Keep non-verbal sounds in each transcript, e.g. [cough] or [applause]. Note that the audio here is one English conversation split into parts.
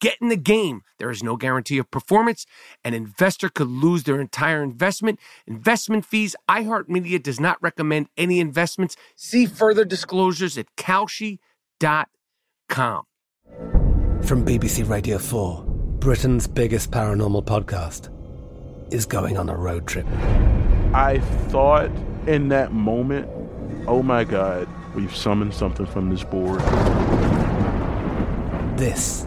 Get in the game. There is no guarantee of performance. An investor could lose their entire investment. Investment fees. iHeartMedia does not recommend any investments. See further disclosures at Kalshi.com. From BBC Radio 4, Britain's biggest paranormal podcast is going on a road trip. I thought in that moment, oh my God, we've summoned something from this board. This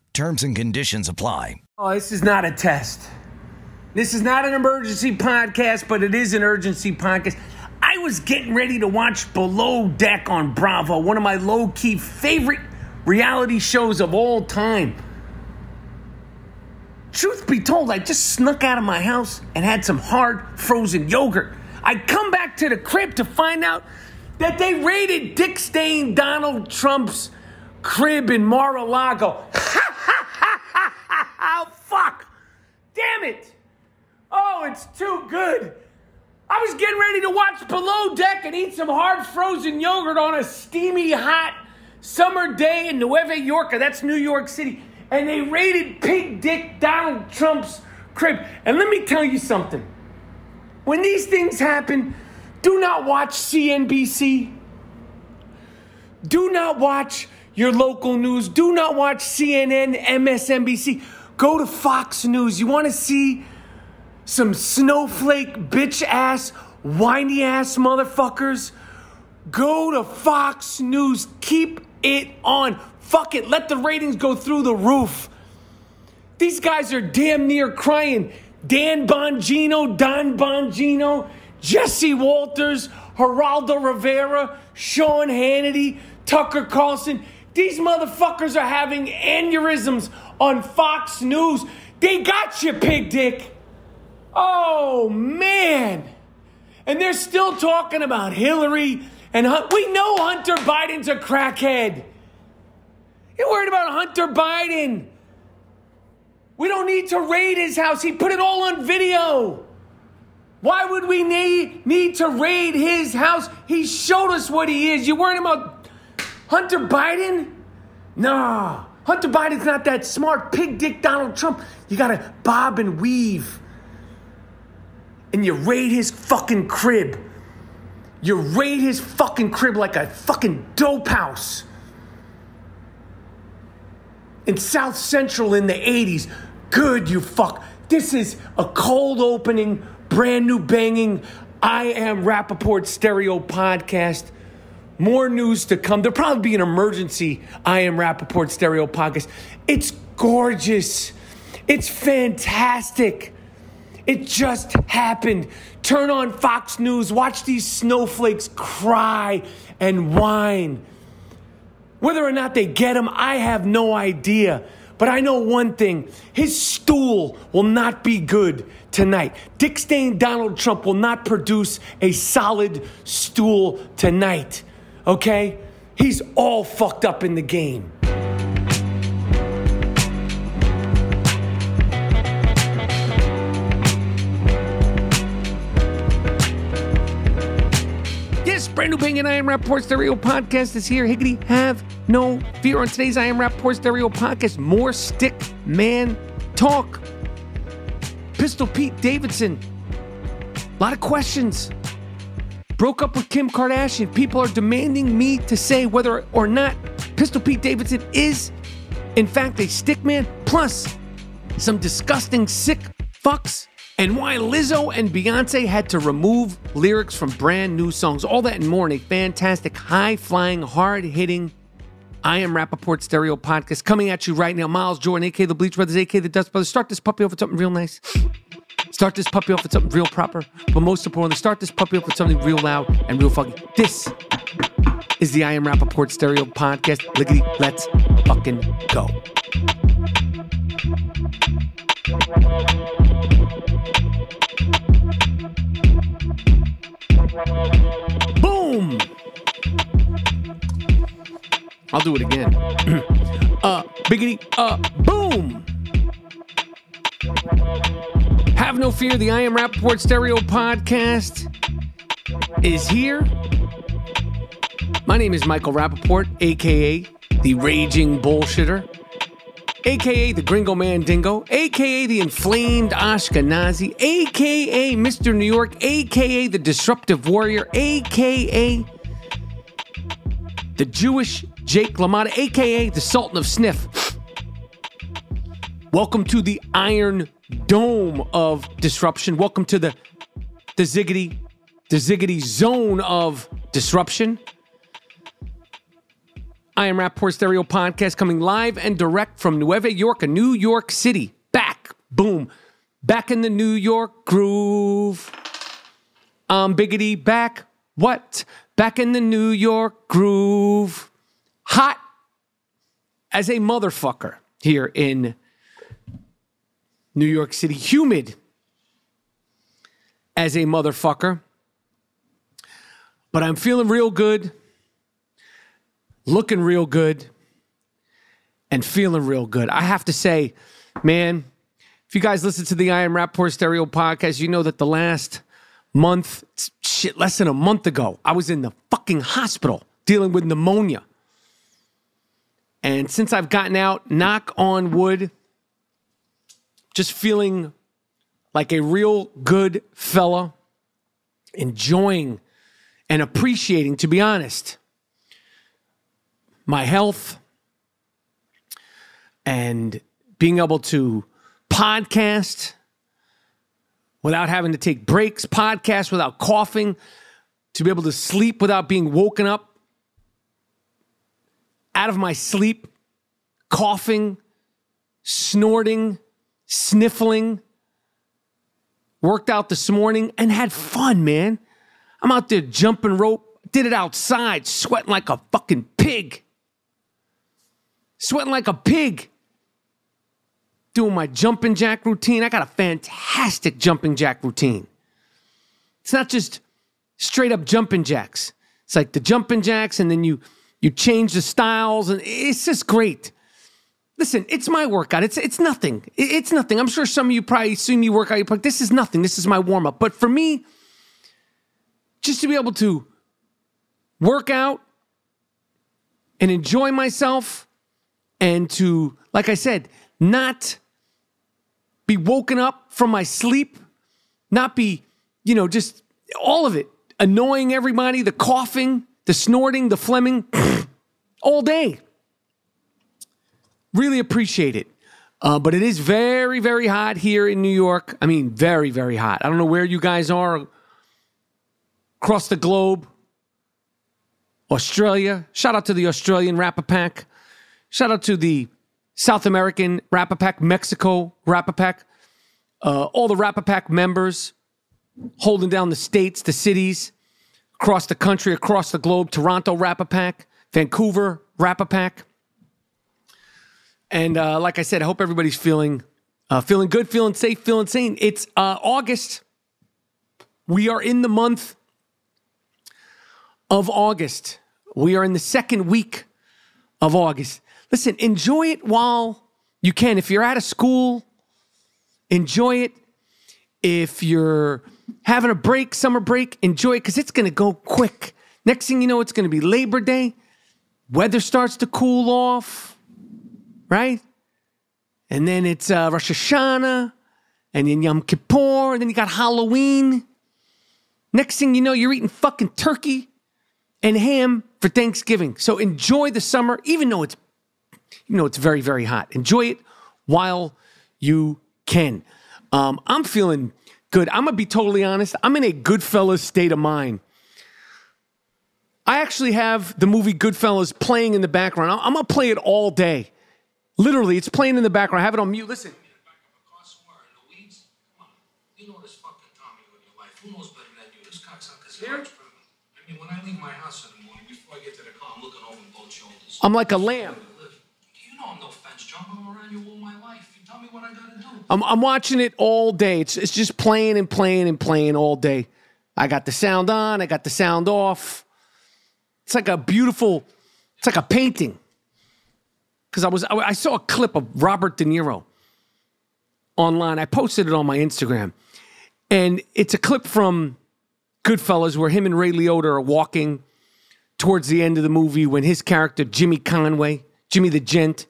Terms and conditions apply. Oh, this is not a test. This is not an emergency podcast, but it is an urgency podcast. I was getting ready to watch Below Deck on Bravo, one of my low key favorite reality shows of all time. Truth be told, I just snuck out of my house and had some hard frozen yogurt. I come back to the crib to find out that they raided Dick Stain Donald Trump's crib in Mar-a-Lago. Oh, fuck. Damn it. Oh, it's too good. I was getting ready to watch Below Deck and eat some hard frozen yogurt on a steamy, hot summer day in Nueva York. That's New York City. And they raided Pig Dick Donald Trump's crib. And let me tell you something. When these things happen, do not watch CNBC. Do not watch your local news. Do not watch CNN, MSNBC. Go to Fox News. You want to see some snowflake, bitch ass, whiny ass motherfuckers? Go to Fox News. Keep it on. Fuck it. Let the ratings go through the roof. These guys are damn near crying. Dan Bongino, Don Bongino, Jesse Walters, Geraldo Rivera, Sean Hannity, Tucker Carlson. These motherfuckers are having aneurysms on Fox News. They got you, pig dick. Oh, man. And they're still talking about Hillary and we know Hunter Biden's a crackhead. You're worried about Hunter Biden. We don't need to raid his house. He put it all on video. Why would we need, need to raid his house? He showed us what he is. You worried about Hunter Biden? Nah. Hunter Biden's not that smart. Pig dick Donald Trump. You gotta bob and weave. And you raid his fucking crib. You raid his fucking crib like a fucking dope house. In South Central in the 80s. Good, you fuck. This is a cold opening, brand new banging I Am Rapaport stereo podcast more news to come. There'll probably be an emergency I Am Rapaport stereo podcast. It's gorgeous. It's fantastic. It just happened. Turn on Fox News, watch these snowflakes cry and whine. Whether or not they get him, I have no idea. But I know one thing his stool will not be good tonight. Dick Stain Donald Trump will not produce a solid stool tonight. Okay? He's all fucked up in the game. Yes, brand new and I Am Rapaport Stereo podcast is here. Higgity, have no fear. On today's I Am Rapaport Stereo podcast, more stick man talk. Pistol Pete Davidson, a lot of questions. Broke up with Kim Kardashian. People are demanding me to say whether or not Pistol Pete Davidson is, in fact, a stick man. Plus, some disgusting sick fucks and why Lizzo and Beyonce had to remove lyrics from brand new songs. All that and more in a fantastic, high flying, hard hitting I Am Rapaport stereo podcast coming at you right now. Miles Jordan, AK The Bleach Brothers, AK The Dust Brothers. Start this puppy over something real nice. Start this puppy off with something real proper. But most importantly, start this puppy off with something real loud and real funky. This is the I Am Rapaport stereo podcast. Lickety, let's fucking go. Boom! I'll do it again. [clears throat] uh, biggity, uh, boom! Have no fear, the I Am Rapaport Stereo podcast is here. My name is Michael Rapaport, aka the Raging Bullshitter, aka the Gringo Man Dingo, aka the Inflamed Ashkenazi, aka Mr. New York, aka the Disruptive Warrior, aka the Jewish Jake LaMotta, aka the Sultan of Sniff. Welcome to the Iron Dome of disruption. Welcome to the the ziggity, the ziggity zone of disruption. I am Rapaport Stereo Podcast coming live and direct from Nueva York, New York City. Back, boom, back in the New York groove. I'm Biggity back. What? Back in the New York groove. Hot as a motherfucker here in New York City. Humid as a motherfucker. But I'm feeling real good, looking real good, and feeling real good. I have to say, man, if you guys listen to the I Am Rapaport Stereo podcast, you know that the last month, shit, less than a month ago, I was in the fucking hospital dealing with pneumonia. And since I've gotten out, knock on wood, just feeling like a real good fella, enjoying and appreciating, to be honest, my health and being able to podcast without having to take breaks, podcast without coughing, to be able to sleep without being woken up out of my sleep, coughing, snorting, sniffling. Worked out this morning and had fun, man. I'm out there jumping rope, did it outside, sweating like a fucking pig. Sweating like a pig. Doing my jumping jack routine. I got a fantastic jumping jack routine. It's not just straight up jumping jacks. It's like the jumping jacks, and then you you change the styles, and it's just great. Listen, it's my workout. It's it's nothing. It's nothing. I'm sure some of you probably see me work out. You're like, this is nothing. This is my warm up. But for me, just to be able to work out and enjoy myself, and to, like I said, not be woken up from my sleep, not be, you know, just all of it, annoying everybody, the coughing, the snorting, the Fleming, [sniffs] all day. Really appreciate it. Uh, but it is very, very hot here in New York. I mean, very, very hot. I don't know where you guys are across the globe, Australia. Shout out to the Australian Rapper Pack. Shout out to the South American Rapper Pack, Mexico Rapper Pack, uh, all the Rapper Pack members holding down the states, the cities, across the country, across the globe. Toronto Rapper Pack, Vancouver Rapper Pack. And uh, like I said, I hope everybody's feeling uh, feeling good, feeling safe, feeling sane. It's uh, August. We are in the month of August. We are in the second week of August. Listen, enjoy it while you can. If you're out of school, enjoy it. If you're having a break, summer break, enjoy it because it's going to go quick. Next thing you know, it's going to be Labor Day. Weather starts to cool off, right? And then it's uh, Rosh Hashanah, and then Yom Kippur, and then you got Halloween. Next thing you know, you're eating fucking turkey and ham for Thanksgiving. So enjoy the summer, even though it's even though it's very, very hot. Enjoy it while you can. Um, I'm feeling good. I'm gonna be totally honest. I'm in a Goodfellas state of mind. I actually have the movie Goodfellas playing in the background. I'm gonna play it all day. Literally, it's playing in the background. I have it on mute. Listen. You know this fucking Tommy with your life. Who knows better than you? This cocksucker's here. I mean, when I leave my house in the morning, before I get to the car, I'm looking over both shoulders. I'm like a lamb. You know I'm no fence jumper. I'm around you all my life. You tell me what I gotta do. I'm, I'm watching it all day. It's, it's just playing and playing and playing all day. I got the sound on, I got the sound off. It's like a beautiful, it's like a painting. Because I was, I, I saw a clip of Robert De Niro online. I posted it on my Instagram. And it's a clip from Goodfellas where him and Ray Liotta are walking towards the end of the movie when his character, Jimmy Conway, Jimmy the Gent,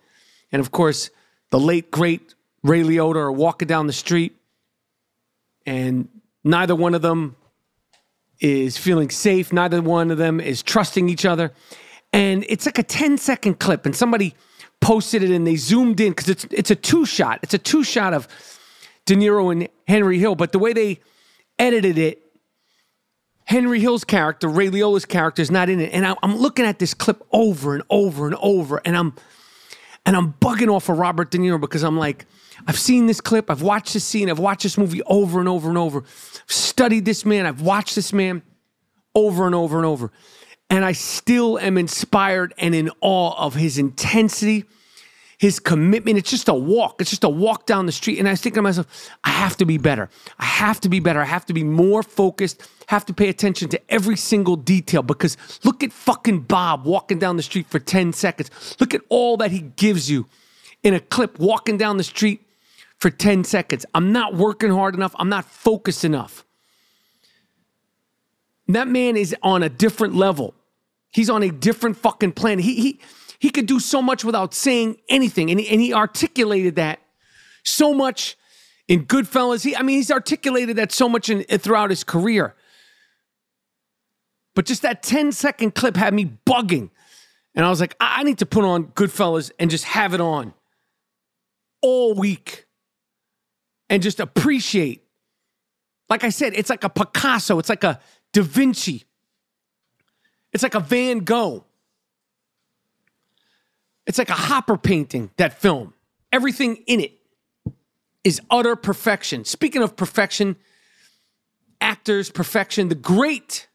and of course, the late, great Ray Liotta are walking down the street, and neither one of them is feeling safe. Neither one of them is trusting each other. And it's like a 10 second clip, and somebody posted it and they zoomed in because it's, it's a two shot. It's a two shot of De Niro and Henry Hill, but the way they edited it, Henry Hill's character, Ray Liotta's character, is not in it. And I, I'm looking at this clip over and over and over, and I'm and I'm bugging off of Robert De Niro because I'm like, I've seen this clip, I've watched this scene, I've watched this movie over and over and over, I've studied this man, I've watched this man over and over and over. And I still am inspired and in awe of his intensity, his commitment. It's just a walk. It's just a walk down the street. And I was thinking to myself, I have to be better. I have to be better. I have to be more focused, have to pay attention to every single detail because look at fucking Bob walking down the street for 10 seconds. Look at all that he gives you in a clip walking down the street for 10 seconds. I'm not working hard enough. I'm not focused enough. That man is on a different level. He's on a different fucking planet. He he he could do so much without saying anything, and he, and he articulated that so much in Goodfellas. He I mean he's articulated that so much in, throughout his career. But just that 10 second clip had me bugging. And I was like, I, I need to put on Goodfellas and just have it on all week and just appreciate. Like I said, it's like a Picasso, it's like a Da Vinci, it's like a Van Gogh. It's like a Hopper painting, that film. Everything in it is utter perfection. Speaking of perfection, actors, perfection, the great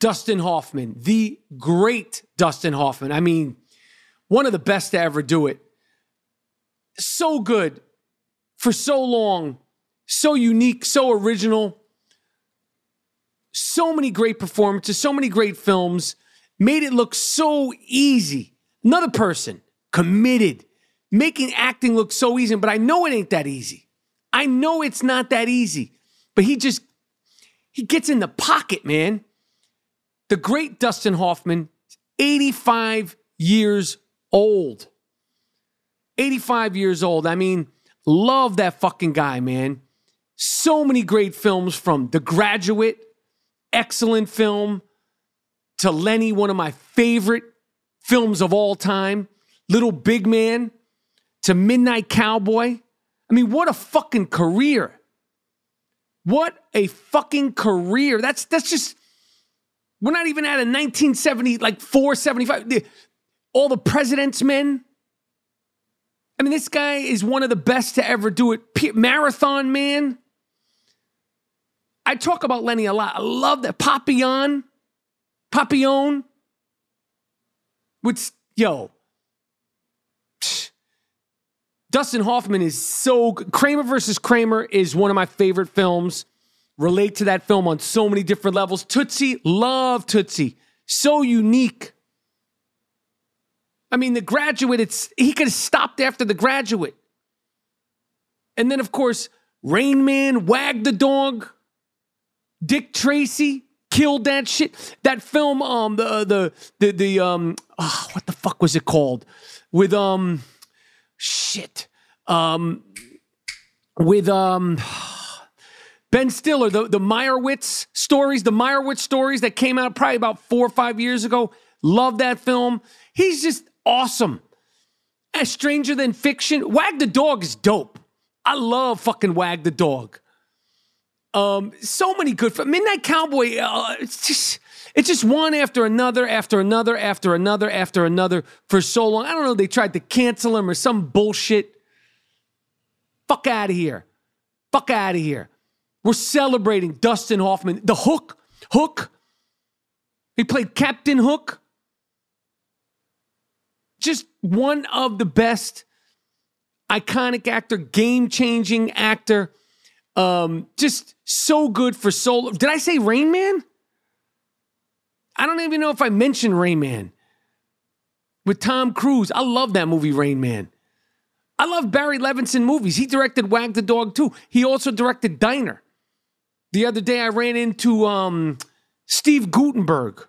Dustin Hoffman, the great Dustin Hoffman. I mean, one of the best to ever do it. So good for so long, so unique, so original. So many great performances, so many great films, made it look so easy. Another person committed, making acting look so easy, but I know it ain't that easy. I know it's not that easy, but he just, he gets in the pocket, man. The great Dustin Hoffman, 85 years old. 85 years old. I mean, love that fucking guy, man. So many great films from The Graduate, excellent film, to Lenny, one of my favorite films of all time, Little Big Man, to Midnight Cowboy. I mean, what a fucking career. What a fucking career. That's that's just We're not even at a 1970, like 475. All the president's men. I mean, this guy is one of the best to ever do it. Marathon man. I talk about Lenny a lot. I love that. Papillon. Papillon. which yo. Dustin Hoffman is so good. Kramer versus Kramer is one of my favorite films. Relate to that film on so many different levels. Tootsie, love Tootsie. So unique. I mean, the graduate, it's he could have stopped after the graduate. And then, of course, Rain Man, Wag the Dog, Dick Tracy killed that shit. That film, um, the the the the um, oh, what the fuck was it called? With um, shit, um, with um. Ben Stiller, the, the Meyerowitz stories, the Meyerowitz stories that came out probably about four or five years ago. Love that film. He's just awesome. As Stranger Than Fiction, Wag the Dog is dope. I love fucking Wag the Dog. Um, so many good. Midnight Cowboy. Uh, it's just it's just one after another, after another, after another, after another for so long. I don't know. They tried to cancel him or some bullshit. Fuck out of here. Fuck out of here. We're celebrating Dustin Hoffman. The Hook. Hook. He played Captain Hook. Just one of the best iconic actor, game changing actor. Um, just so good for so. Did I say Rain Man? I don't even know if I mentioned Rain Man with Tom Cruise. I love that movie, Rain Man. I love Barry Levinson movies. He directed Wag the Dog too. He also directed Diner. The other day I ran into um, Steve Guttenberg.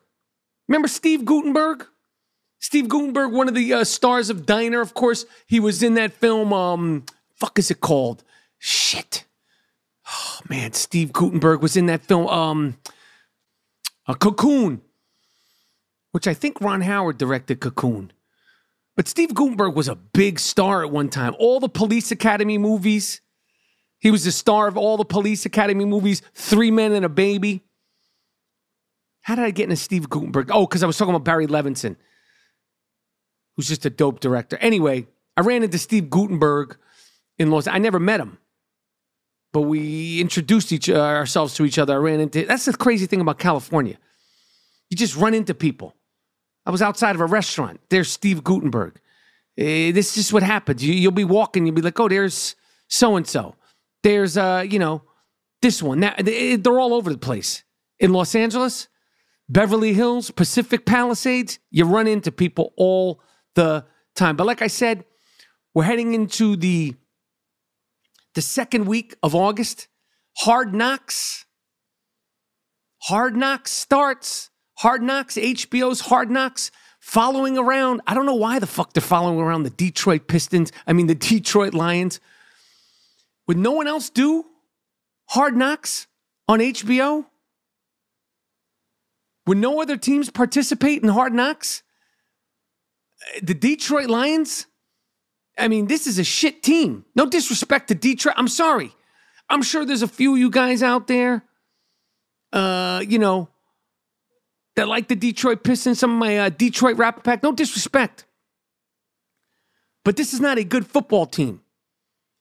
Remember Steve Guttenberg? Steve Guttenberg, one of the uh, stars of Diner, of course. He was in that film. Um, fuck is it called? Shit. Oh [sighs] man, Steve Guttenberg was in that film. Um, a Cocoon, which I think Ron Howard directed. Cocoon. But Steve Guttenberg was a big star at one time. All the Police Academy movies. He was the star of all the Police Academy movies, Three Men and a Baby. How did I get into Steve Guttenberg? Oh, because I was talking about Barry Levinson, who's just a dope director. Anyway, I ran into Steve Guttenberg in Los I never met him, but we introduced each uh, ourselves to each other. I ran into that's the crazy thing about California. You just run into people. I was outside of a restaurant. There's Steve Guttenberg. Eh, this is just what happens. You, you'll be walking, you'll be like, oh, there's so and so. There's, uh, you know, this one. That, they- they're all over the place. In Los Angeles, Beverly Hills, Pacific Palisades, you run into people all the time. But like I said, we're heading into the the second week of August. Hard Knocks. Hard Knocks starts. Hard Knocks, HBO's Hard Knocks, following around. I don't know why the fuck they're following around the Detroit Pistons. I mean, the Detroit Lions. Would no one else do Hard Knocks on HBO? Would no other teams participate in Hard Knocks? The Detroit Lions? I mean, this is a shit team. No disrespect to Detroit. I'm sorry. I'm sure there's a few of you guys out there, uh, you know, that like the Detroit Pistons, some of my uh, Detroit Rapper Pack. No disrespect. But this is not a good football team.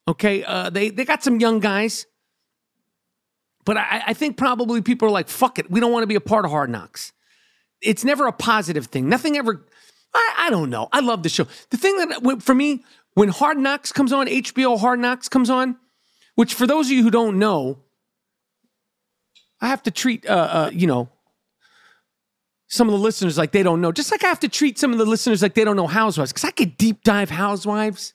Okay, uh, they they got some young guys, but I, I think probably people are like, "Fuck it, we don't want to be a part of Hard Knocks." It's never a positive thing. Nothing ever. I, I don't know. I love the show. The thing that for me, when Hard Knocks comes on, HBO Hard Knocks comes on, which for those of you who don't know, I have to treat uh, uh, you know some of the listeners like they don't know. Just like I have to treat some of the listeners like they don't know Housewives, because I could deep dive Housewives.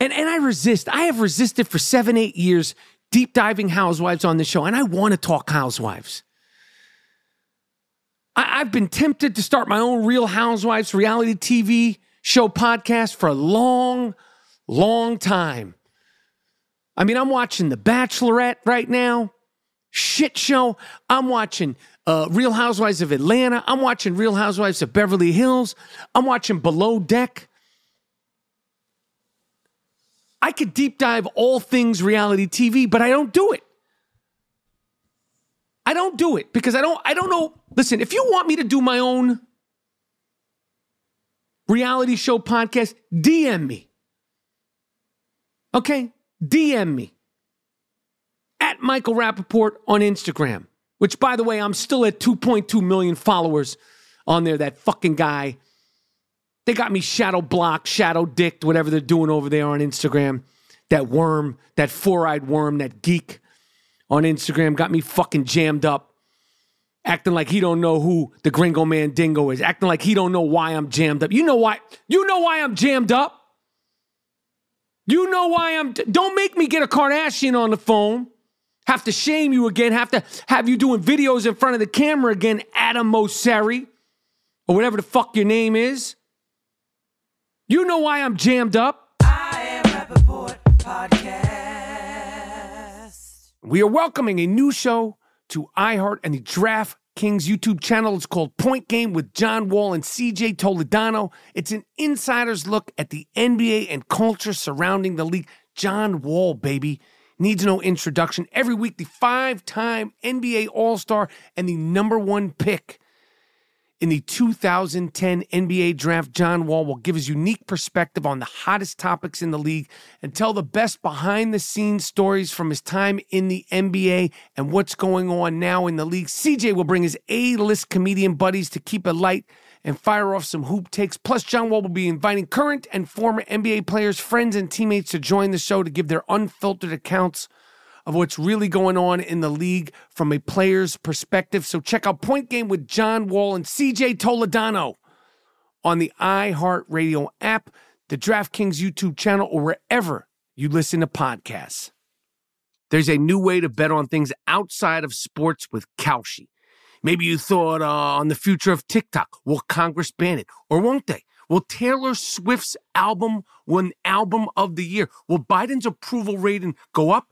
And, and I resist. I have resisted for seven, eight years deep diving housewives on the show, and I want to talk housewives. I, I've been tempted to start my own Real Housewives reality TV show podcast for a long, long time. I mean, I'm watching The Bachelorette right now, shit show. I'm watching uh, Real Housewives of Atlanta. I'm watching Real Housewives of Beverly Hills. I'm watching Below Deck. I could deep dive all things reality TV, but I don't do it. I don't do it because I don't I don't know. Listen, if you want me to do my own reality show podcast, DM me. Okay? DM me at Michael Rapaport on Instagram, which, by the way, I'm still at 2.2 million followers on there. That fucking guy. They got me shadow blocked, shadow dicked, whatever they're doing over there on Instagram. That worm, that four eyed worm, that geek on Instagram got me fucking jammed up. Acting like he don't know who the Gringo Man Dingo is. Acting like he don't know why I'm jammed up. You know why? You know why I'm jammed up. You know why I'm. Don't make me get a Kardashian on the phone. Have to shame you again. Have to have you doing videos in front of the camera again, Adam Mosseri, or whatever the fuck your name is. You know why I'm jammed up. I am Rapaport Podcast. We are welcoming a new show to iHeart and the Draft Kings YouTube channel. It's called Point Game with John Wall and CJ Toledano. It's an insider's look at the NBA and culture surrounding the league. John Wall, baby. Needs no introduction. Every week, the five time NBA All Star and the number one pick in the 2010 NBA draft, John Wall will give his unique perspective on the hottest topics in the league and tell the best behind the scenes stories from his time in the NBA and what's going on now in the league. CJ will bring his A list comedian buddies to keep it light and fire off some hoop takes. Plus, John Wall will be inviting current and former NBA players, friends, and teammates to join the show to give their unfiltered accounts of what's really going on in the league from a player's perspective. So check out Point Game with John Wall and CJ Toledano on the iHeartRadio app, the DraftKings YouTube channel, or wherever you listen to podcasts. There's a new way to bet on things outside of sports with Kalshi. Maybe you thought uh, on the future of TikTok. Will Congress ban it? Or won't they? Will Taylor Swift's album win album of the year? Will Biden's approval rating go up?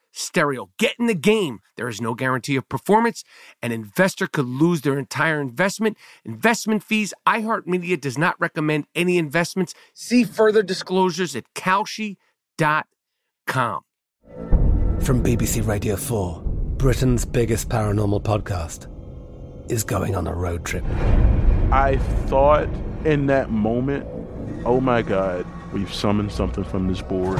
Get in the game. There is no guarantee of performance. An investor could lose their entire investment. Investment fees. iHeartMedia does not recommend any investments. See further disclosures at Kalshi.com. From BBC Radio 4, Britain's biggest paranormal podcast is going on a road trip. I thought in that moment, oh my God, we've summoned something from this board.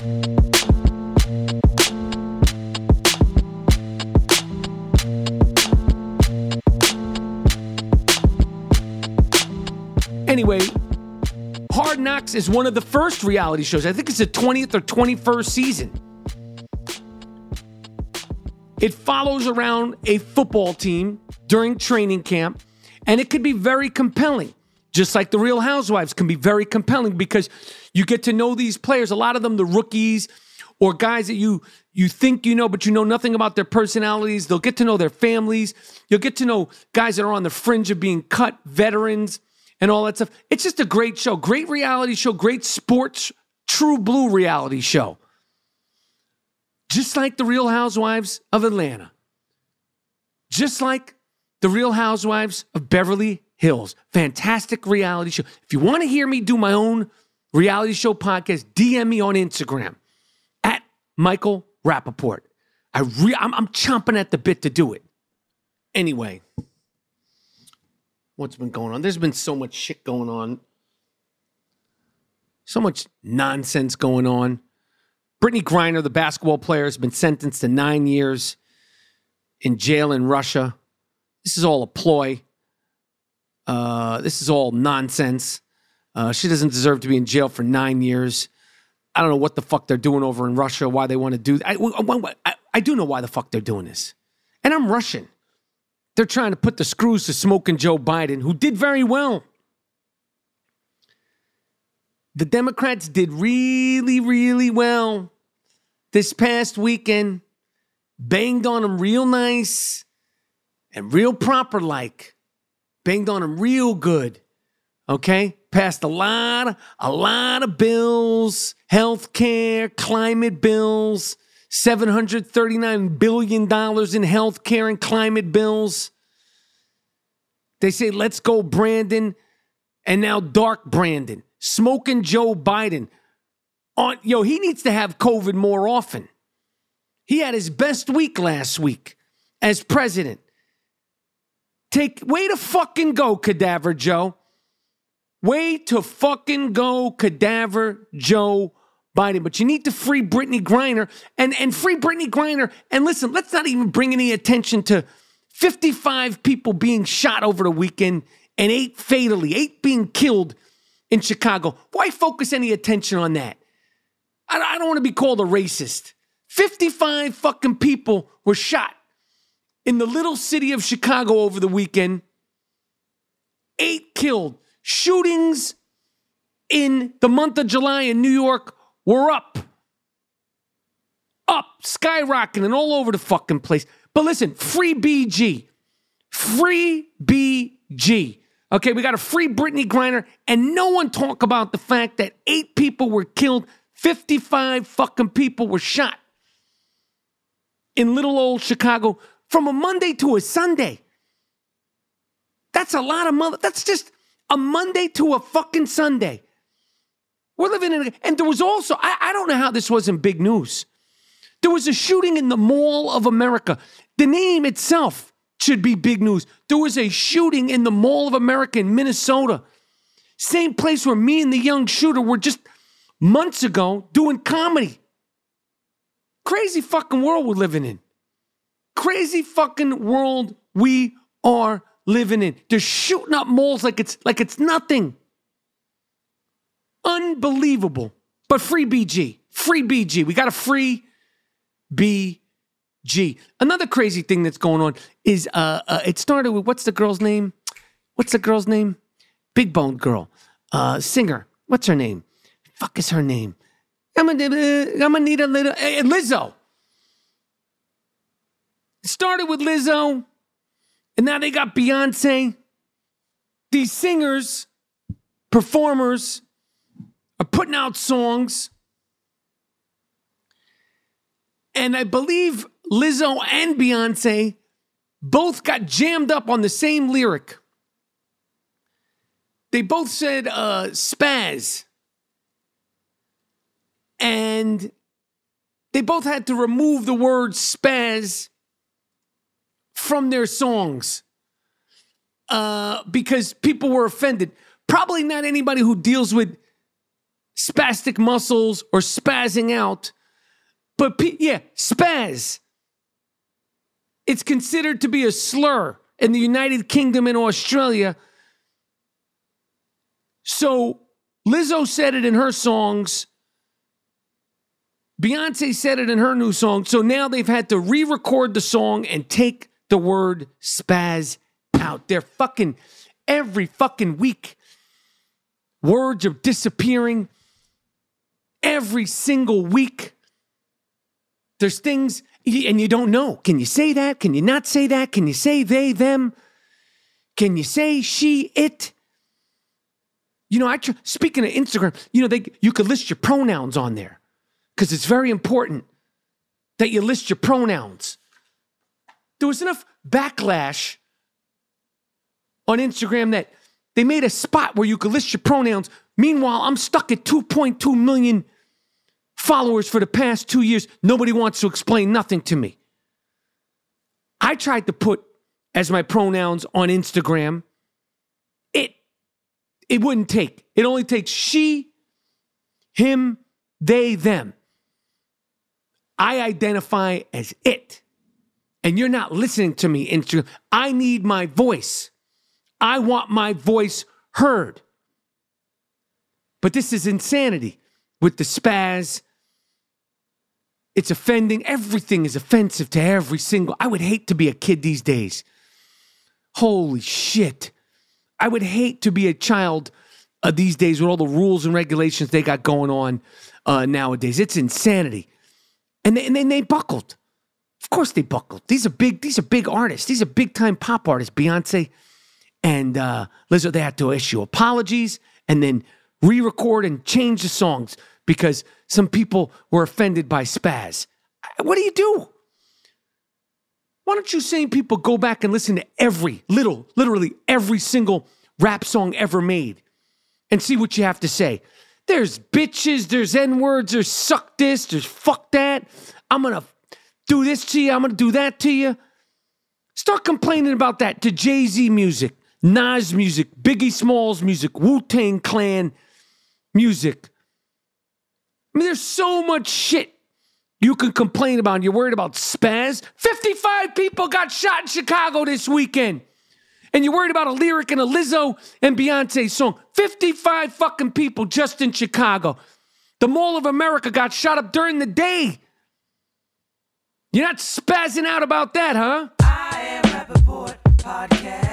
Anyway, Hard Knocks is one of the first reality shows. I think it's the 20th or 21st season. It follows around a football team during training camp, and it could be very compelling. Just like the Real Housewives can be very compelling because you get to know these players. A lot of them, the rookies or guys that you you think you know, but you know nothing about their personalities. They'll get to know their families. You'll get to know guys that are on the fringe of being cut, veterans, and all that stuff. It's just a great show, great reality show, great sports, true blue reality show. Just like the Real Housewives of Atlanta. Just like the Real Housewives of Beverly Hills. Fantastic reality show. If you want to hear me do my own reality show podcast, DM me on Instagram at Michael Rapaport. I re- I'm, I'm chomping at the bit to do it. Anyway, what's been going on. There's been so much shit going on, so much nonsense going on. Brittney Griner, the basketball player, has been sentenced to nine years in jail in Russia. This is all a ploy. Uh, this is all nonsense. Uh, she doesn't deserve to be in jail for nine years. I don't know what the fuck they're doing over in Russia, why they want to do I, I, I do know why the fuck they're doing this. And I'm Russian. They're trying to put the screws to smoking Joe Biden, who did very well. The Democrats did really, really well this past weekend. Banged on him real nice and real proper like. Banged on him real good. Okay? Passed a lot, a lot of bills, health care, climate bills, $739 billion in health care and climate bills. They say, let's go, Brandon. And now Dark Brandon, smoking Joe Biden. On, yo, he needs to have COVID more often. He had his best week last week as president. Take way to fucking go, Cadaver Joe. Way to fucking go, Cadaver Joe Biden. But you need to free Brittney Griner and, and free Brittney Griner. And listen, let's not even bring any attention to 55 people being shot over the weekend and eight fatally, eight being killed in Chicago. Why focus any attention on that? I, I don't want to be called a racist. 55 fucking people were shot in the little city of Chicago over the weekend. Eight killed. Shootings in the month of July in New York were up. Up, skyrocketing all over the fucking place. But listen, free BG. Free BG. Okay, we got a free Brittney Griner, and no one talk about the fact that eight people were killed, 55 fucking people were shot in little old Chicago from a Monday to a Sunday. That's a lot of mother. That's just a Monday to a fucking Sunday. We're living in, a, and there was also, I, I don't know how this wasn't big news. There was a shooting in the Mall of America. The name itself should be big news. There was a shooting in the Mall of America in Minnesota. Same place where me and the young shooter were just months ago doing comedy. Crazy fucking world we're living in. Crazy fucking world we are living in. They're shooting up malls like it's like it's nothing. Unbelievable. But free BG. Free BG. We got a free BG. Another crazy thing that's going on is uh, uh it started with what's the girl's name? What's the girl's name? Big Bone Girl. Uh singer. What's her name? Fuck is her name? I'm gonna, I'm gonna need a little uh, Lizzo. Started with Lizzo, and now they got Beyonce. These singers, performers, are putting out songs. And I believe Lizzo and Beyonce both got jammed up on the same lyric. They both said uh, spaz. And they both had to remove the word spaz from their songs uh, because people were offended. Probably not anybody who deals with spastic muscles or spazzing out, but pe- yeah, spaz. It's considered to be a slur in the United Kingdom and Australia. So Lizzo said it in her songs. Beyonce said it in her new song. So now they've had to re record the song and take the word spaz out. They're fucking every fucking week. Words are disappearing every single week. There's things, and you don't know. Can you say that? Can you not say that? Can you say they, them? Can you say she, it? You know, I tr- speaking of Instagram, you know, they you could list your pronouns on there because it's very important that you list your pronouns. There was enough backlash on Instagram that they made a spot where you could list your pronouns. Meanwhile, I'm stuck at 2.2 million followers for the past two years. Nobody wants to explain nothing to me. I tried to put as my pronouns on Instagram it it wouldn't take. It only takes she, him, they, them. I identify as it. And you're not listening to me. Instagram. I need my voice. I want my voice heard. But this is insanity with the spaz. It's offending. Everything is offensive to every single. I would hate to be a kid these days. Holy shit. I would hate to be a child uh, these days with all the rules and regulations they got going on uh, nowadays. It's insanity. And they, and then they buckled. Of course they buckled. These are big. These are big artists. These are big time pop artists. Beyonce and uh, Lizzo. They had to issue apologies and then re-record and change the songs because some people were offended by spaz. What do you do? Why don't you same people go back and listen to every little, literally every single rap song ever made and see what you have to say? There's bitches, there's N words, there's suck this, there's fuck that. I'm gonna do this to you, I'm gonna do that to you. Start complaining about that to Jay Z music, Nas music, Biggie Smalls music, Wu Tang Clan music. I mean, there's so much shit you can complain about. You're worried about spaz. 55 people got shot in Chicago this weekend. And you're worried about a lyric in a Lizzo and Beyonce song. 55 fucking people just in Chicago. The Mall of America got shot up during the day. You're not spazzing out about that, huh? I am Rapaport Podcast.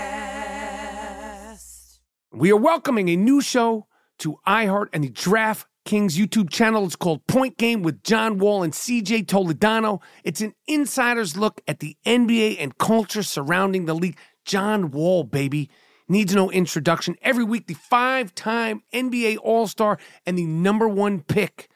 We are welcoming a new show to iHeart and the Draft Kings YouTube channel. It's called Point Game with John Wall and CJ Toledano. It's an insider's look at the NBA and culture surrounding the league. John Wall, baby. Needs no introduction. Every week, the five time NBA All Star and the number one pick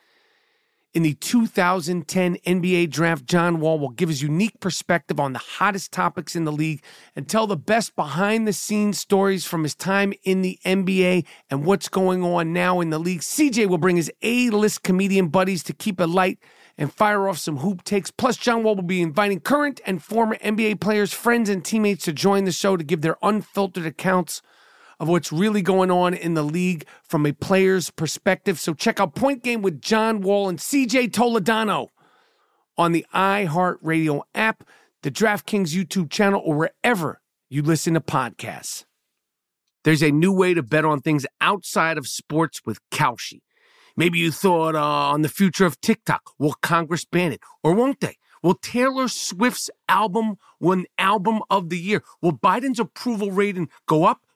in the 2010 NBA draft, John Wall will give his unique perspective on the hottest topics in the league and tell the best behind the scenes stories from his time in the NBA and what's going on now in the league. CJ will bring his A list comedian buddies to keep it light and fire off some hoop takes. Plus, John Wall will be inviting current and former NBA players, friends, and teammates to join the show to give their unfiltered accounts of what's really going on in the league from a player's perspective. So check out Point Game with John Wall and CJ Toledano on the iHeartRadio app, the DraftKings YouTube channel, or wherever you listen to podcasts. There's a new way to bet on things outside of sports with Kalshi. Maybe you thought uh, on the future of TikTok. Will Congress ban it? Or won't they? Will Taylor Swift's album win album of the year? Will Biden's approval rating go up?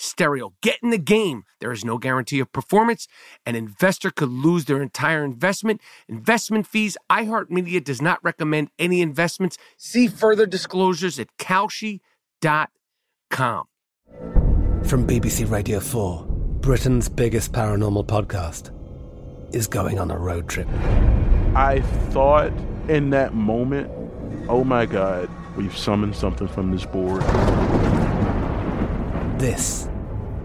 stereo. Get in the game. There is no guarantee of performance. An investor could lose their entire investment. Investment fees. iHeartMedia does not recommend any investments. See further disclosures at Kalshi.com. From BBC Radio 4, Britain's biggest paranormal podcast is going on a road trip. I thought in that moment, oh my God, we've summoned something from this board. This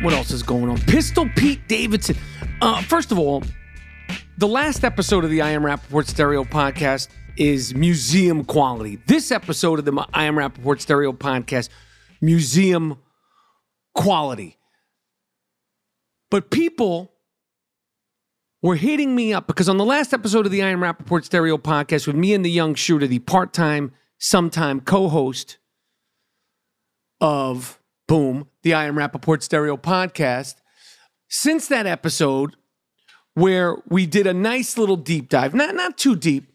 What else is going on? Pistol Pete Davidson. Uh, first of all, the last episode of the I Am Rapaport Stereo podcast, is museum quality. This episode of the I Am Rapaport Stereo Podcast, museum quality. But people were hitting me up because on the last episode of the I Am Rapaport Stereo Podcast with me and the young shooter, the part time, sometime co host of Boom, the I Am Rapaport Stereo Podcast, since that episode, where we did a nice little deep dive, not, not too deep,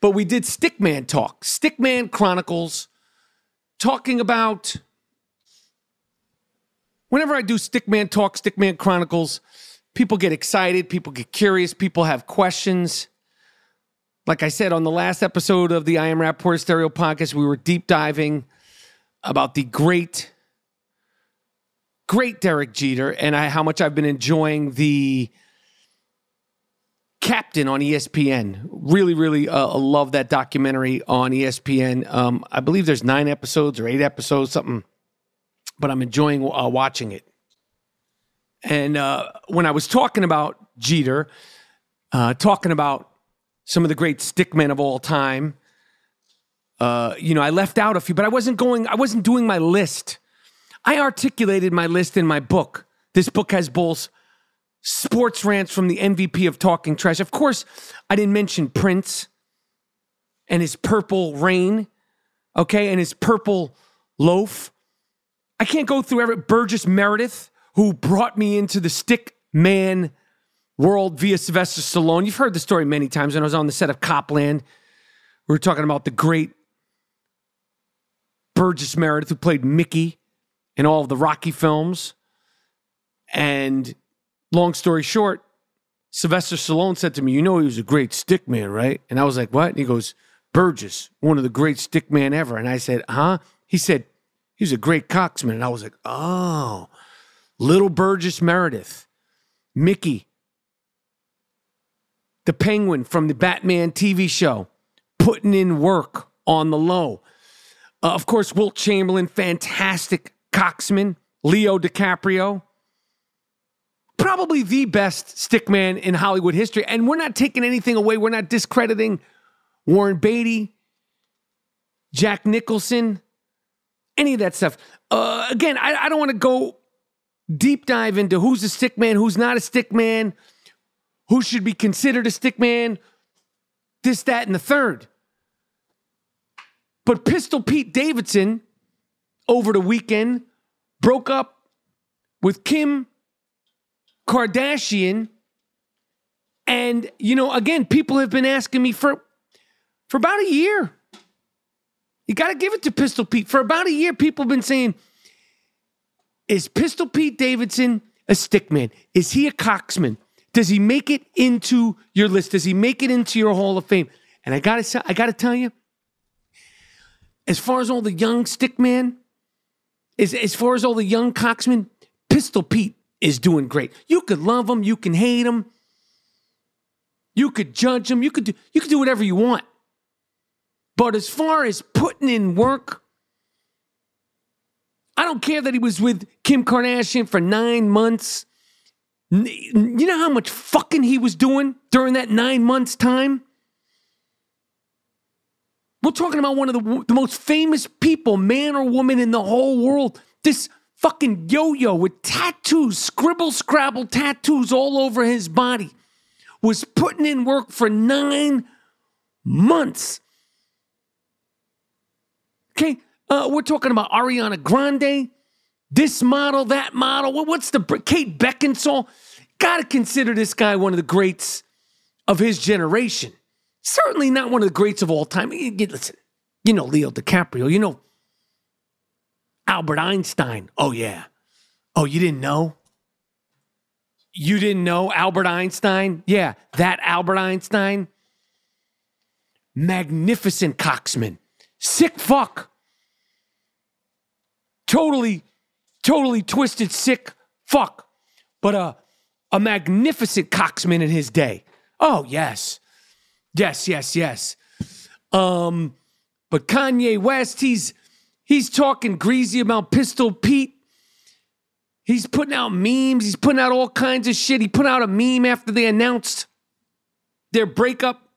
but we did Stickman Talk, Stickman Chronicles, talking about. Whenever I do Stickman Talk, Stickman Chronicles, people get excited, people get curious, people have questions. Like I said on the last episode of the I Am Rapaport Stereo podcast, we were deep diving about the great, great Derek Jeter and I, how much I've been enjoying the captain on ESPN. Really, really uh, love that documentary on ESPN. Um, I believe there's nine episodes or eight episodes, something, but I'm enjoying uh, watching it. And uh, when I was talking about Jeter, uh, talking about some of the great stickmen of all time, uh, you know, I left out a few, but I wasn't going, I wasn't doing my list. I articulated my list in my book. This book has both sports rants from the MVP of Talking Trash. Of course, I didn't mention Prince and his purple rain, okay, and his purple loaf. I can't go through every Burgess Meredith, who brought me into the stick man world via Sylvester Stallone. You've heard the story many times when I was on the set of Copland. We were talking about the great Burgess Meredith, who played Mickey in all of the Rocky films. And long story short, Sylvester Stallone said to me, You know, he was a great stick man, right? And I was like, What? And he goes, Burgess, one of the great stick man ever. And I said, Huh? He said, He was a great cocksman. And I was like, Oh, little Burgess Meredith, Mickey, the penguin from the Batman TV show, putting in work on the low. Uh, of course, Wilt Chamberlain, fantastic cocksman. Leo DiCaprio, probably the best stickman in Hollywood history. And we're not taking anything away. We're not discrediting Warren Beatty, Jack Nicholson, any of that stuff. Uh, again, I, I don't want to go deep dive into who's a stickman, who's not a stickman, who should be considered a stickman, this, that, and the third. But Pistol Pete Davidson over the weekend broke up with Kim Kardashian. And, you know, again, people have been asking me for for about a year. You got to give it to Pistol Pete. For about a year, people have been saying, is Pistol Pete Davidson a stickman? Is he a cocksman? Does he make it into your list? Does he make it into your Hall of Fame? And I gotta, I gotta tell you, as far as all the young stickman, as, as far as all the young cocksmen, Pistol Pete is doing great. You could love him, you can hate him, you could judge him, you could do, you could do whatever you want. But as far as putting in work, I don't care that he was with Kim Kardashian for nine months. You know how much fucking he was doing during that nine months' time? We're talking about one of the, the most famous people, man or woman in the whole world. This fucking yo yo with tattoos, scribble scrabble tattoos all over his body, was putting in work for nine months. Okay, uh, we're talking about Ariana Grande, this model, that model. What- What's the Kate Beckinsale? Got to consider this guy one of the greats of his generation. Certainly not one of the greats of all time. Listen, you know Leo DiCaprio. You know Albert Einstein. Oh yeah. Oh, you didn't know? You didn't know Albert Einstein? Yeah, that Albert Einstein. Magnificent cocksman. Sick fuck. Totally, totally twisted, sick fuck. But a, a magnificent cocksman in his day. Oh, yes. Yes, yes, yes. Um, but Kanye West, he's he's talking greasy about Pistol Pete. He's putting out memes. He's putting out all kinds of shit. He put out a meme after they announced their breakup.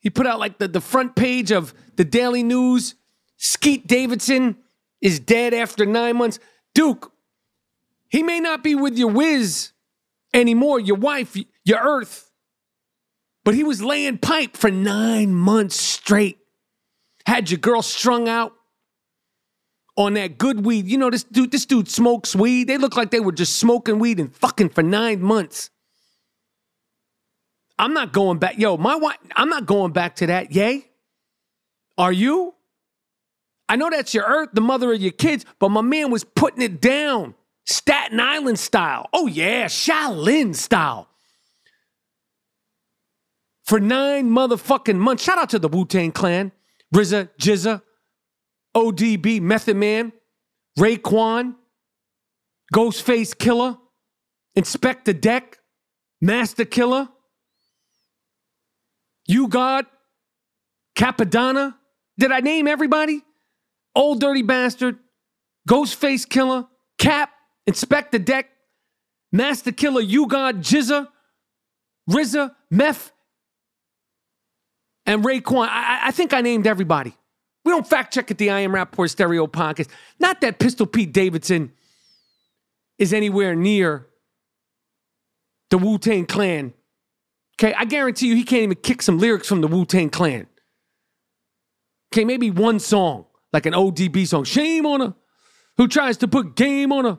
He put out like the, the front page of the Daily News. Skeet Davidson is dead after nine months. Duke, he may not be with your whiz anymore, your wife, your earth, but he was laying pipe for nine months straight. Had your girl strung out on that good weed. You know, this dude, this dude smokes weed. They look like they were just smoking weed and fucking for nine months. I'm not going back. Yo, my wife, I'm not going back to that. Yay? Are you? I know that's your earth, the mother of your kids, but my man was putting it down. Staten Island style. Oh, yeah, Shaolin style. For nine motherfucking months. Shout out to the Wu Tang Clan, RZA, GZA, ODB, Method Man, Raekwon, Ghostface Killah, Inspectah Deck, Masta Killa, You God, Cappadonna. Did I name everybody? Old Dirty Bastard, Ghostface Killah, Cap, Inspectah Deck, Masta Killa, You God, GZA, RZA, Meth, and Raekwon. I, I think I named everybody. We don't fact check at the I Am Rapaport Stereo Podcast. Not that Pistol Pete Davidson is anywhere near the Wu Tang Clan. Okay, I guarantee you he can't even kick some lyrics from the Wu Tang Clan. Okay, maybe one song, like an ODB song. Shame on her who tries to put game on her.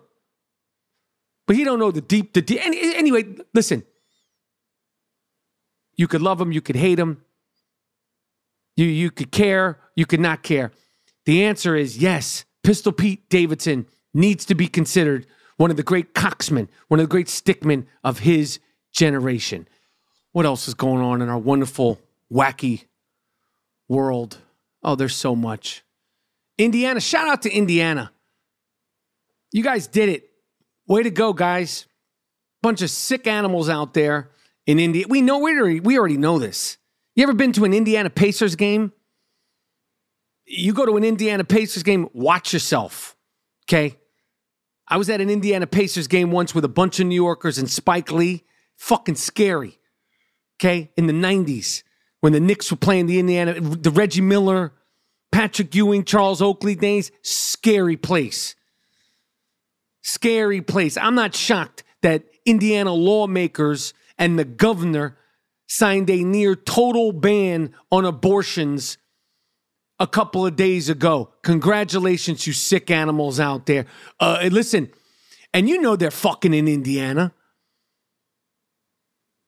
But he don't know the deep, the deep. Any, anyway, listen. You could love him, you could hate him. You, you could care, you could not care. The answer is yes. Pistol Pete Davidson needs to be considered one of the great cocksmen, one of the great stickmen of his generation. What else is going on in our wonderful, wacky world? Oh, there's so much. Indiana, shout out to Indiana. You guys did it. Way to go, guys. Bunch of sick animals out there in India. We know we already, we already know this. You ever been to an Indiana Pacers game? You go to an Indiana Pacers game, watch yourself. Okay? I was at an Indiana Pacers game once with a bunch of New Yorkers and Spike Lee. Fucking scary. Okay? In the 90s, when the Knicks were playing the Indiana, the Reggie Miller, Patrick Ewing, Charles Oakley days, scary place. Scary place. I'm not shocked that Indiana lawmakers and the governor signed a near total ban on abortions a couple of days ago. Congratulations, you sick animals out there. Uh, listen, and you know they're fucking in Indiana.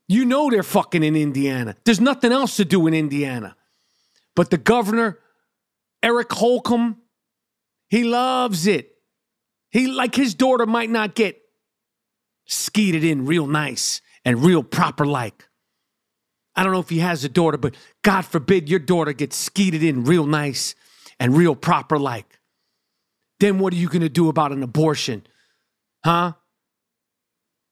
You know they're fucking in Indiana. There's nothing else to do in Indiana. But the governor, Eric Holcomb, he loves it. He, like his daughter, might not get skeeted in real nice and real proper like. I don't know if he has a daughter, but God forbid your daughter gets skeeted in real nice and real proper like. Then what are you going to do about an abortion? Huh?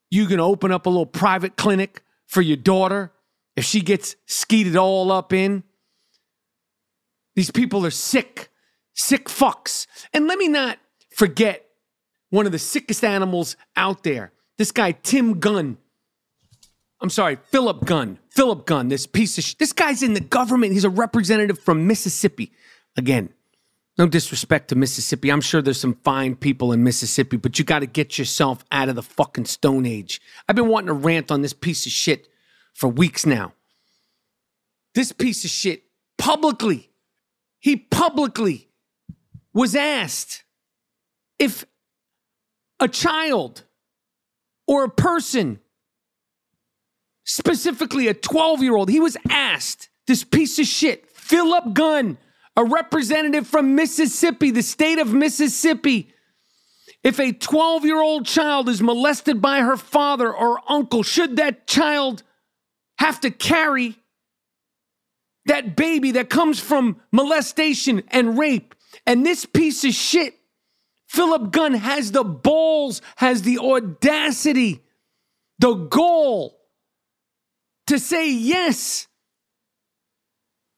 You going to open up a little private clinic for your daughter if she gets skeeted all up in? These people are sick, sick fucks. And let me not forget one of the sickest animals out there. This guy, Tim Gunn. I'm sorry, Philip Gunn. Philip Gunn, this piece of sh- This guy's in the government. He's a representative from Mississippi. Again, no disrespect to Mississippi. I'm sure there's some fine people in Mississippi, but you got to get yourself out of the fucking Stone Age. I've been wanting to rant on this piece of shit for weeks now. This piece of shit publicly, he publicly was asked if a child or a person, specifically a 12 year old, he was asked, this piece of shit, Philip Gunn, a representative from Mississippi, the state of Mississippi, if a 12 year old child is molested by her father or uncle, should that child have to carry that baby that comes from molestation and rape? And this piece of shit Philip Gunn has the balls, has the audacity, the goal to say yes.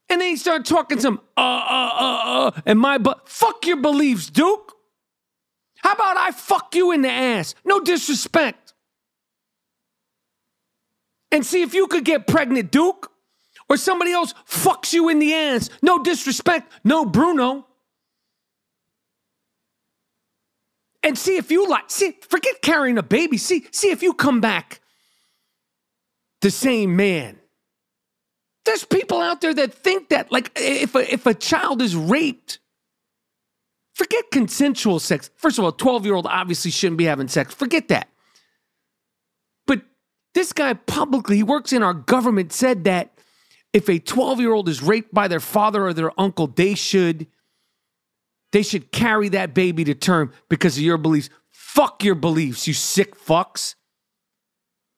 And then he started talking some uh uh uh uh and my but fuck your beliefs, Duke. How about I fuck you in the ass? No disrespect. And see if you could get pregnant, Duke, or somebody else fucks you in the ass. No disrespect, no Bruno. And see if you like, see, forget carrying a baby. See, see if you come back the same man. There's people out there that think that, like, if a, if a child is raped, forget consensual sex. First of all, 12 year old obviously shouldn't be having sex. Forget that. But this guy publicly, he works in our government, said that if a 12 year old is raped by their father or their uncle, they should they should carry that baby to term because of your beliefs. Fuck your beliefs, you sick fucks.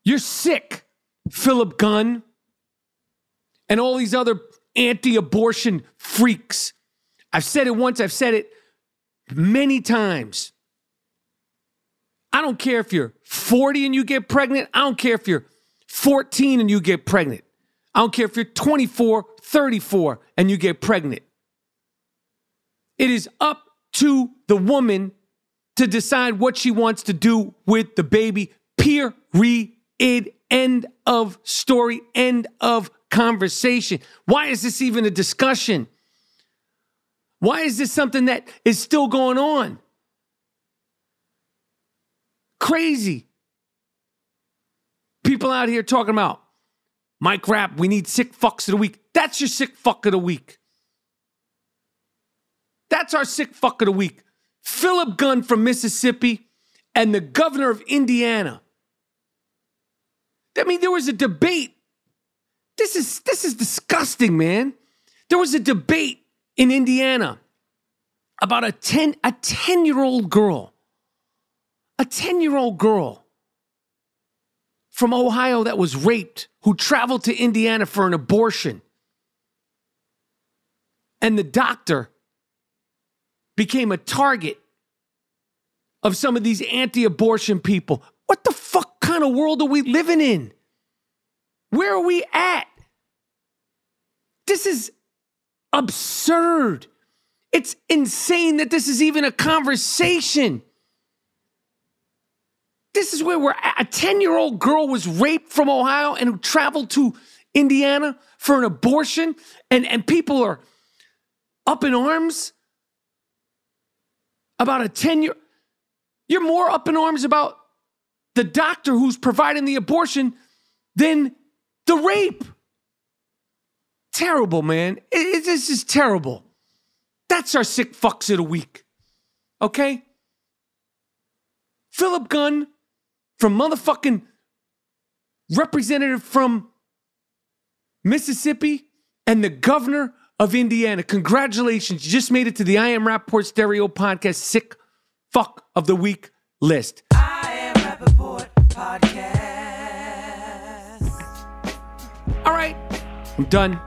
You're sick, Philip Gunn, and all these other anti abortion freaks. I've said it once, I've said it many times. I don't care if you're 40 and you get pregnant. I don't care if you're 14 and you get pregnant. I don't care if you're 24, 34 and you get pregnant. It is up to the woman to decide what she wants to do with the baby. Period. End of story. End of conversation. Why is this even a discussion? Why is this something that is still going on? Crazy. People out here talking about Mike Rapp, we need sick fucks of the week. That's your sick fuck of the week. That's our sick fuck of the week. Philip Gunn from Mississippi and the governor of Indiana. I mean, there was a debate. This is this is disgusting, man. There was a debate in Indiana about a 10 a 10-year-old girl. A 10-year-old girl from Ohio that was raped who traveled to Indiana for an abortion. And the doctor became a target of some of these anti abortion people. What the fuck kind of world are we living in? Where are we at? This is absurd. It's insane that this is even a conversation. This is where we're at. A 10 year old girl was raped from Ohio and who traveled to Indiana for an abortion, and, and people are up in arms about a 10 year. You're more up in arms about the doctor who's providing the abortion than the rape. Terrible, man. It, it, this is terrible. That's our sick fucks of the week. Okay? Philip Gunn from motherfucking representative from Mississippi and the governor of Indiana. Congratulations. You just made it to the I Am Rapaport Stereo Podcast Sick Fuck of the Week list. Podcast. All right, I'm done.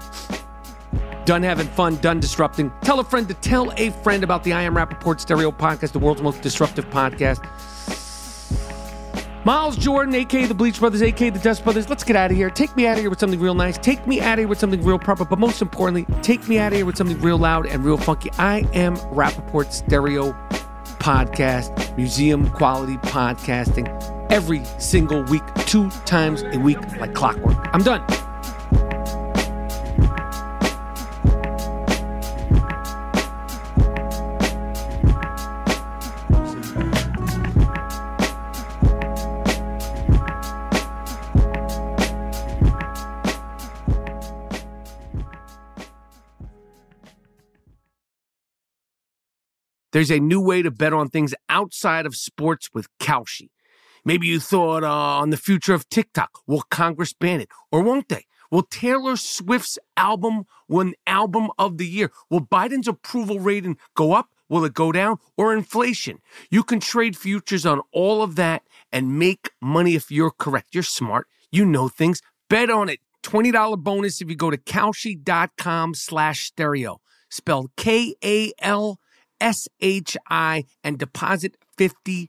Done having fun, done disrupting. Tell a friend to tell a friend about the I Am Rapaport Stereo Podcast, the world's most disruptive podcast. Miles Jordan, aka the Bleach Brothers, aka the Dust Brothers, let's get out of here. Take me out of here with something real nice. Take me out of here with something real proper, but most importantly, take me out of here with something real loud and real funky. I am Rapaport Stereo Podcast, museum quality podcasting every single week, two times a week, like clockwork. I'm done. There's a new way to bet on things outside of sports with Kalshi. Maybe you thought uh, on the future of TikTok. Will Congress ban it? Or won't they? Will Taylor Swift's album win album of the year? Will Biden's approval rating go up? Will it go down? Or inflation? You can trade futures on all of that and make money if you're correct. You're smart. You know things. Bet on it. $20 bonus if you go to Kalshi.com slash stereo. Spelled K-A-L S-H-I and deposit $50.